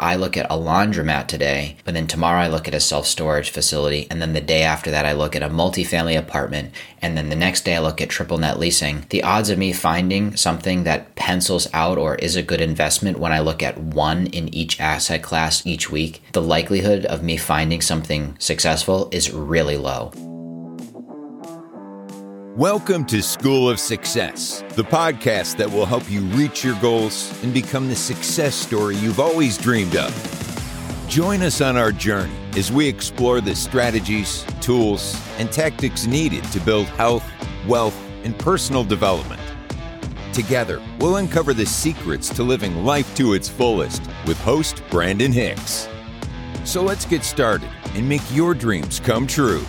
I look at a laundromat today, but then tomorrow I look at a self storage facility, and then the day after that I look at a multifamily apartment, and then the next day I look at triple net leasing, the odds of me finding something that pencils out or is a good investment when I look at one in each asset class each week, the likelihood of me finding something successful is really low. Welcome to School of Success, the podcast that will help you reach your goals and become the success story you've always dreamed of. Join us on our journey as we explore the strategies, tools, and tactics needed to build health, wealth, and personal development. Together, we'll uncover the secrets to living life to its fullest with host Brandon Hicks. So let's get started and make your dreams come true.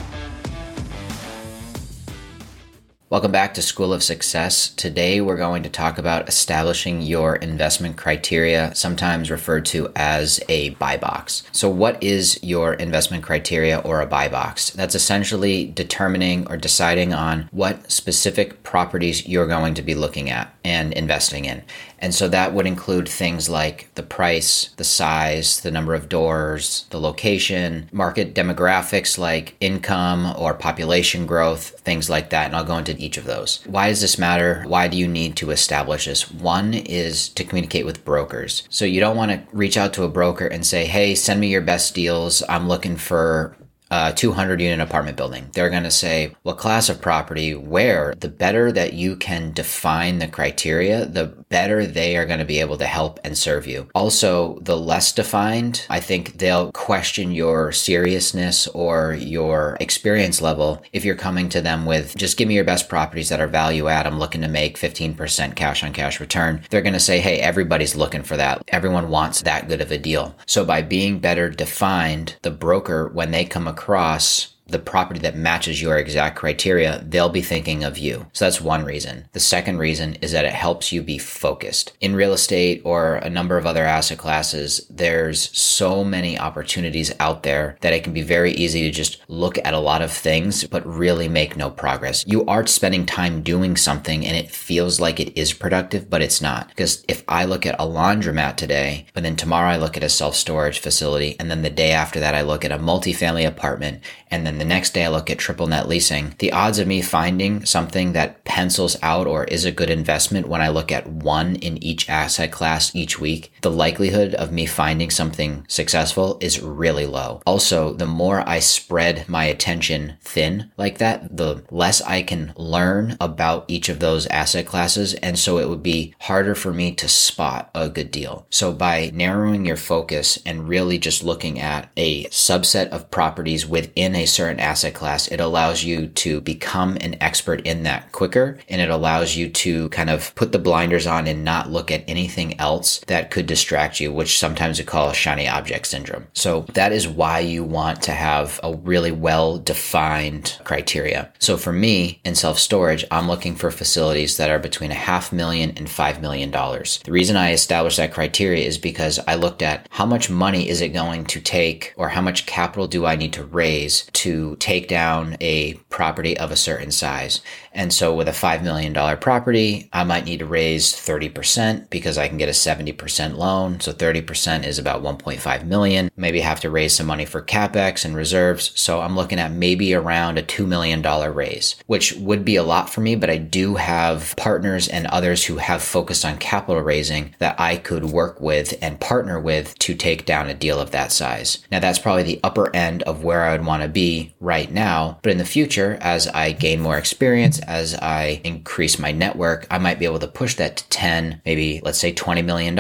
Welcome back to School of Success. Today we're going to talk about establishing your investment criteria, sometimes referred to as a buy box. So, what is your investment criteria or a buy box? That's essentially determining or deciding on what specific properties you're going to be looking at and investing in. And so that would include things like the price, the size, the number of doors, the location, market demographics like income or population growth, things like that. And I'll go into each of those. Why does this matter? Why do you need to establish this? One is to communicate with brokers. So you don't want to reach out to a broker and say, hey, send me your best deals. I'm looking for Uh, a 200 unit apartment building. They're going to say what class of property, where. The better that you can define the criteria, the better they are going to be able to help and serve you. Also, the less defined, I think they'll question your seriousness or your experience level if you're coming to them with just give me your best properties that are value add. I'm looking to make 15% cash on cash return. They're going to say, hey, everybody's looking for that. Everyone wants that good of a deal. So by being better defined, the broker, when they come across across the property that matches your exact criteria, they'll be thinking of you. So that's one reason. The second reason is that it helps you be focused. In real estate or a number of other asset classes, there's so many opportunities out there that it can be very easy to just look at a lot of things, but really make no progress. You are spending time doing something and it feels like it is productive, but it's not. Because if I look at a laundromat today, but then tomorrow I look at a self storage facility, and then the day after that I look at a multifamily apartment, and then the next day I look at triple net leasing, the odds of me finding something that pencils out or is a good investment when I look at one in each asset class each week, the likelihood of me finding something successful is really low. Also, the more I spread my attention thin like that, the less I can learn about each of those asset classes. And so it would be harder for me to spot a good deal. So by narrowing your focus and really just looking at a subset of properties within a certain certain asset class, it allows you to become an expert in that quicker and it allows you to kind of put the blinders on and not look at anything else that could distract you, which sometimes we call shiny object syndrome. So that is why you want to have a really well defined criteria. So for me in self storage, I'm looking for facilities that are between a half million and five million dollars. The reason I established that criteria is because I looked at how much money is it going to take or how much capital do I need to raise to take down a property of a certain size. And so with a $5 million property, I might need to raise 30% because I can get a 70% loan. So 30% is about 1.5 million. Maybe have to raise some money for capex and reserves. So I'm looking at maybe around a $2 million raise, which would be a lot for me, but I do have partners and others who have focused on capital raising that I could work with and partner with to take down a deal of that size. Now that's probably the upper end of where I would want to be right now, but in the future, as I gain more experience, as I increase my network, I might be able to push that to 10, maybe let's say $20 million.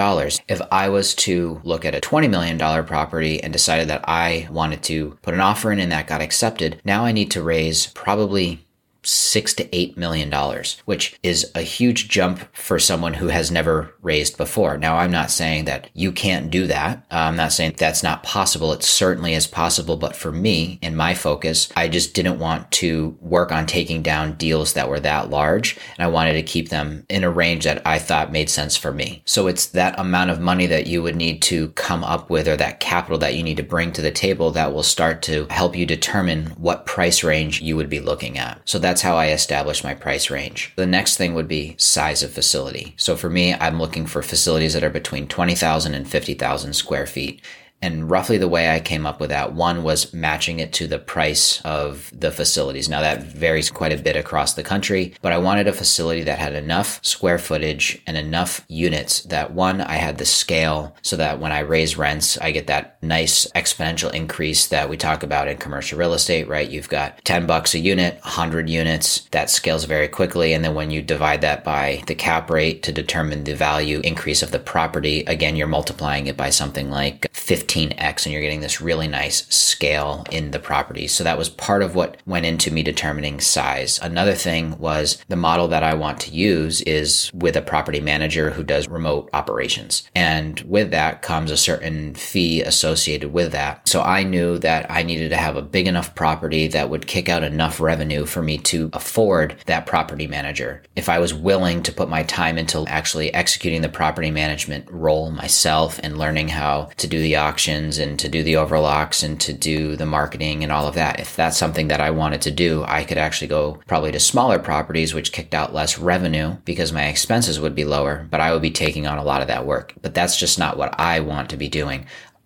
If I was to look at a $20 million property and decided that I wanted to put an offer in and that got accepted, now I need to raise probably six to eight million dollars, which is a huge jump for someone who has never raised before. Now, I'm not saying that you can't do that. I'm not saying that's not possible. It certainly is possible. But for me and my focus, I just didn't want to work on taking down deals that were that large. And I wanted to keep them in a range that I thought made sense for me. So it's that amount of money that you would need to come up with or that capital that you need to bring to the table that will start to help you determine what price range you would be looking at. So that that's how I establish my price range. The next thing would be size of facility. So for me, I'm looking for facilities that are between 20,000 and 50,000 square feet. And roughly the way I came up with that, one was matching it to the price of the facilities. Now that varies quite a bit across the country, but I wanted a facility that had enough square footage and enough units that one, I had the scale so that when I raise rents, I get that nice exponential increase that we talk about in commercial real estate, right? You've got 10 bucks a unit, 100 units, that scales very quickly. And then when you divide that by the cap rate to determine the value increase of the property, again, you're multiplying it by something like 50 15x and you're getting this really nice scale in the property. So that was part of what went into me determining size. Another thing was the model that I want to use is with a property manager who does remote operations. And with that comes a certain fee associated with that. So I knew that I needed to have a big enough property that would kick out enough revenue for me to afford that property manager. If I was willing to put my time into actually executing the property management role myself and learning how to do the auction and to do the overlocks and to do the marketing and all of that. If that's something that I wanted to do, I could actually go probably to smaller properties, which kicked out less revenue because my expenses would be lower, but I would be taking on a lot of that work. But that's just not what I want to be doing.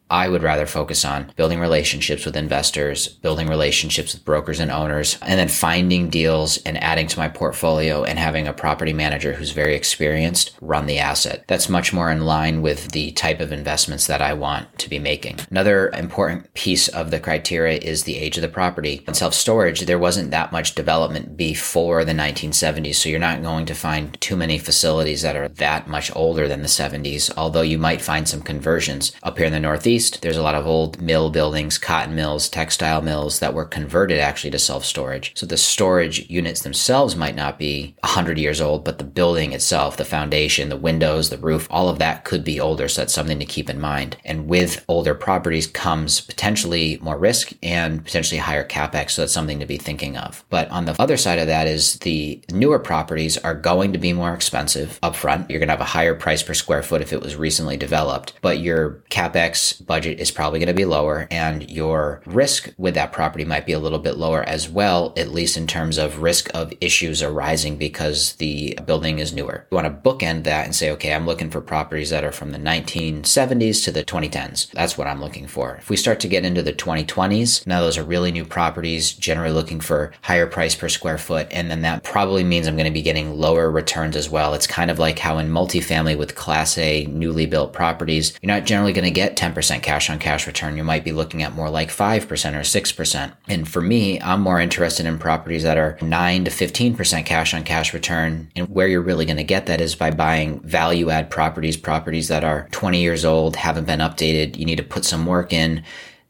I would rather focus on building relationships with investors, building relationships with brokers and owners, and then finding deals and adding to my portfolio and having a property manager who's very experienced run the asset. That's much more in line with the type of investments that I want to be making. Another important piece of the criteria is the age of the property. In self storage, there wasn't that much development before the 1970s, so you're not going to find too many facilities that are that much older than the 70s, although you might find some conversions up here in the Northeast East, there's a lot of old mill buildings, cotton mills, textile mills that were converted actually to self storage. So the storage units themselves might not be 100 years old, but the building itself, the foundation, the windows, the roof, all of that could be older. So that's something to keep in mind. And with older properties comes potentially more risk and potentially higher capex. So that's something to be thinking of. But on the other side of that is the newer properties are going to be more expensive upfront. You're going to have a higher price per square foot if it was recently developed, but your capex budget is probably going to be lower and your risk with that property might be a little bit lower as well, at least in terms of risk of issues arising because the building is newer. You want to bookend that and say, okay, I'm looking for properties that are from the 1970s to the 2010s. That's what I'm looking for. If we start to get into the 2020s, now those are really new properties, generally looking for higher price per square foot. And then that probably means I'm going to be getting lower returns as well. It's kind of like how in multifamily with class A newly built properties, you're not generally going to get 10% 10% cash on cash return, you might be looking at more like 5% or 6%. And for me, I'm more interested in properties that are 9 to 15% cash on cash return. And where you're really going to get that is by buying value add properties, properties that are 20 years old, haven't been updated. You need to put some work in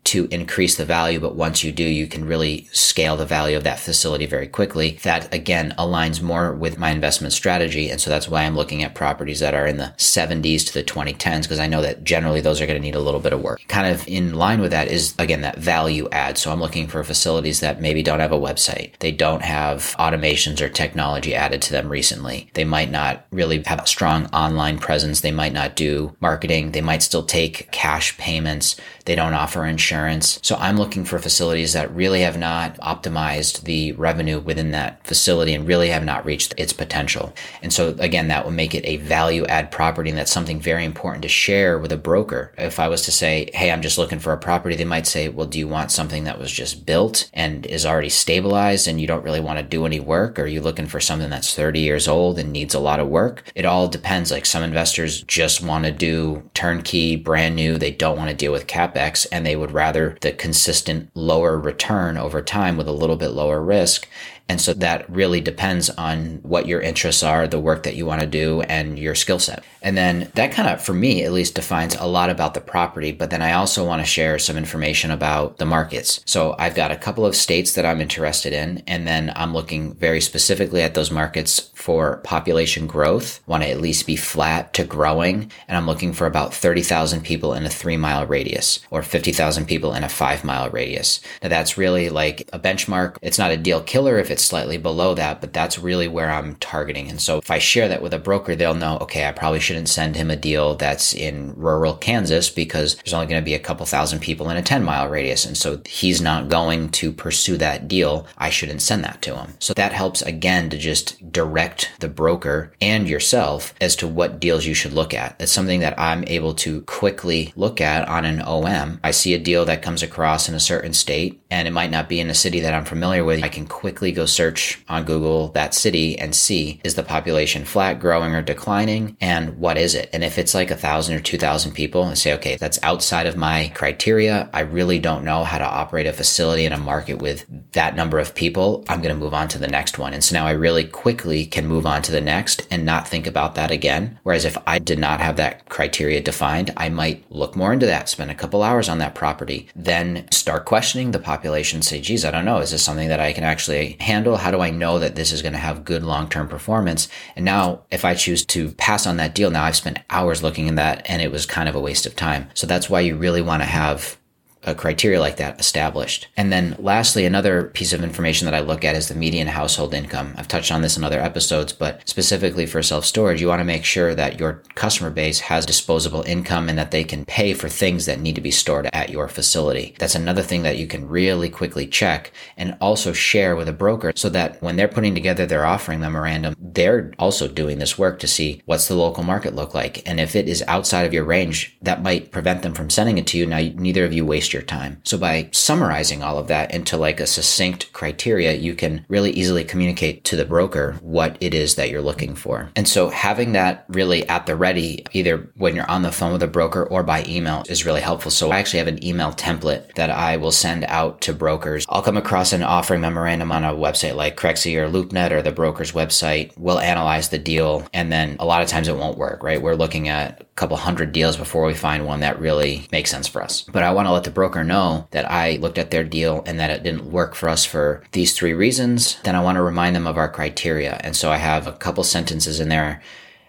to increase the value. But once you do, you can really scale the value of that facility very quickly. That again aligns more with my investment strategy. And so that's why I'm looking at properties that are in the 70s to the 2010s, because I know that generally those are going to need a little bit of work. Kind of in line with that is again that value add. So I'm looking for facilities that maybe don't have a website. They don't have automations or technology added to them recently. They might not really have a strong online presence. They might not do marketing. They might still take cash payments. They don't offer insurance. So I'm looking for facilities that really have not optimized the revenue within that facility and really have not reached its potential. And so again, that will make it a value add property. And that's something very important to share with a broker. If I was to say, Hey, I'm just looking for a property, they might say, well, do you want something that was just built and is already stabilized and you don't really want to do any work? Or are you looking for something that's 30 years old and needs a lot of work? It all depends. Like some investors just want to do turnkey, brand new. They don't want to deal with cap capex and they would rather the consistent lower return over time with a little bit lower risk and so that really depends on what your interests are, the work that you want to do, and your skill set. And then that kind of, for me at least, defines a lot about the property. But then I also want to share some information about the markets. So I've got a couple of states that I'm interested in, and then I'm looking very specifically at those markets for population growth, want to at least be flat to growing. And I'm looking for about 30,000 people in a three mile radius or 50,000 people in a five mile radius. Now that's really like a benchmark. It's not a deal killer if it's slightly below that, but that's really where I'm targeting. And so if I share that with a broker, they'll know, okay, I probably shouldn't send him a deal that's in rural Kansas because there's only going to be a couple thousand people in a 10 mile radius. And so he's not going to pursue that deal. I shouldn't send that to him. So that helps again to just direct the broker and yourself as to what deals you should look at. It's something that I'm able to quickly look at on an OM. I see a deal that comes across in a certain state and it might not be in a city that I'm familiar with. I can quickly go search on Google that city and see is the population flat, growing, or declining, and what is it? And if it's like a thousand or two thousand people, I say, okay, that's outside of my criteria. I really don't know how to operate a facility in a market with that number of people. I'm going to move on to the next one. And so now I really quickly can move on to the next and not think about that again. Whereas if I did not have that criteria defined, I might look more into that, spend a couple hours on that property, then start questioning the population, say, geez, I don't know. Is this something that I can actually handle? How do I know that this is going to have good long term performance? And now if I choose to pass on that deal, now I've spent hours looking in that and it was kind of a waste of time. So that's why you really want to have a criteria like that established. And then lastly, another piece of information that I look at is the median household income. I've touched on this in other episodes, but specifically for self storage, you want to make sure that your customer base has disposable income and that they can pay for things that need to be stored at your facility. That's another thing that you can really quickly check and also share with a broker so that when they're putting together their offering memorandum, they're also doing this work to see what's the local market look like. And if it is outside of your range, that might prevent them from sending it to you. Now, neither of you waste your time. So by summarizing all of that into like a succinct criteria, you can really easily communicate to the broker what it is that you're looking for. And so having that really at the ready, either when you're on the phone with a broker or by email is really helpful. So I actually have an email template that I will send out to brokers. I'll come across an offering memorandum on a website like Crexi or LoopNet or the broker's website. We'll analyze the deal and then a lot of times it won't work, right? We're looking at a couple hundred deals before we find one that really makes sense for us. But I want to let the broker broker know that I looked at their deal and that it didn't work for us for these three reasons, then I want to remind them of our criteria. And so I have a couple sentences in there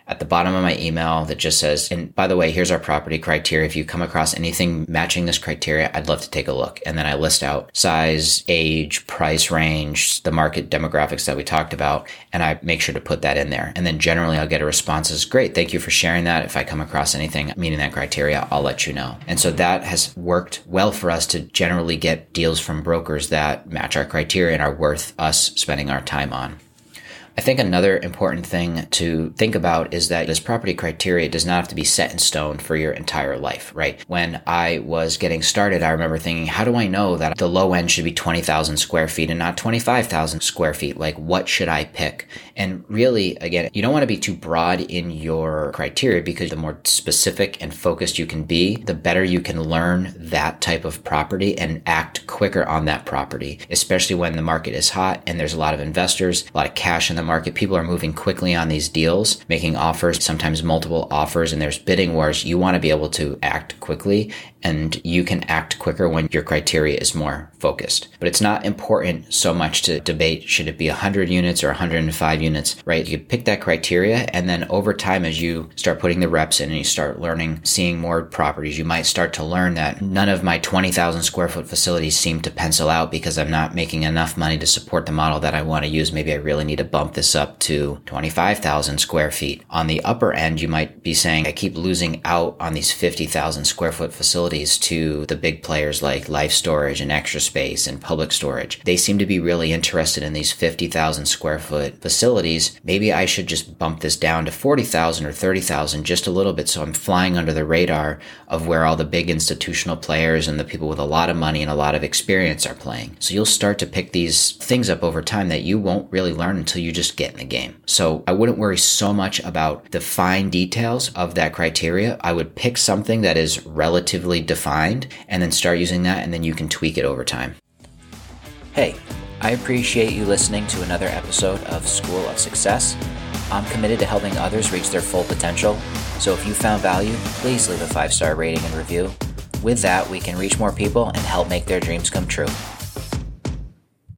at the bottom of my email that just says, and by the way, here's our property criteria. If you come across anything matching this criteria, I'd love to take a look. And then I list out size, age, price range, the market demographics that we talked about, and I make sure to put that in there. And then generally I'll get a response as great. Thank you for sharing that. If I come across anything meeting that criteria, I'll let you know. And so that has worked well for us to generally get deals from brokers that match our criteria and are worth us spending our time on. I think another important thing to think about is that this property criteria does not have to be set in stone for your entire life, right? When I was getting started, I remember thinking, how do I know that the low end should be 20,000 square feet and not 25,000 square feet? Like, what should I pick? And really, again, you don't want to be too broad in your criteria because the more specific and focused you can be, the better you can learn that type of property and act quicker on that property, especially when the market is hot and there's a lot of investors, a lot of cash in the market. People are moving quickly on these deals, making offers, sometimes multiple offers, and there's bidding wars. You want to be able to act quickly and you can act quicker when your criteria is more focused. But it's not important so much to debate should it be 100 units or 105 units, right? You pick that criteria and then over time as you start putting the reps in and you start learning, seeing more properties, you might start to learn that none of my 20,000 square foot facilities seem to pencil out because I'm not making enough money to support the model that I want to use. Maybe I really need to bump this up to 25,000 square feet. On the upper end, you might be saying I keep losing out on these 50,000 square foot facilities to the big players like Life Storage and Extra Space and Public Storage. They seem to be really interested in these 50,000 square foot facilities. Maybe I should just bump this down to 40,000 or 30,000 just a little bit so I'm flying under the radar of where all the big institutional players and the people with a lot of money and a lot of experience are playing. So you'll start to pick these things up over time that you won't really learn until you just get in the game. So I wouldn't worry so much about the fine details of that criteria. I would pick something that is relatively defined and then start using that and then you can tweak it over time. Hey, I appreciate you listening to another episode of School of Success. I'm committed to helping others reach their full potential, so if you found value, please leave a five star rating and review. With that, we can reach more people and help make their dreams come true.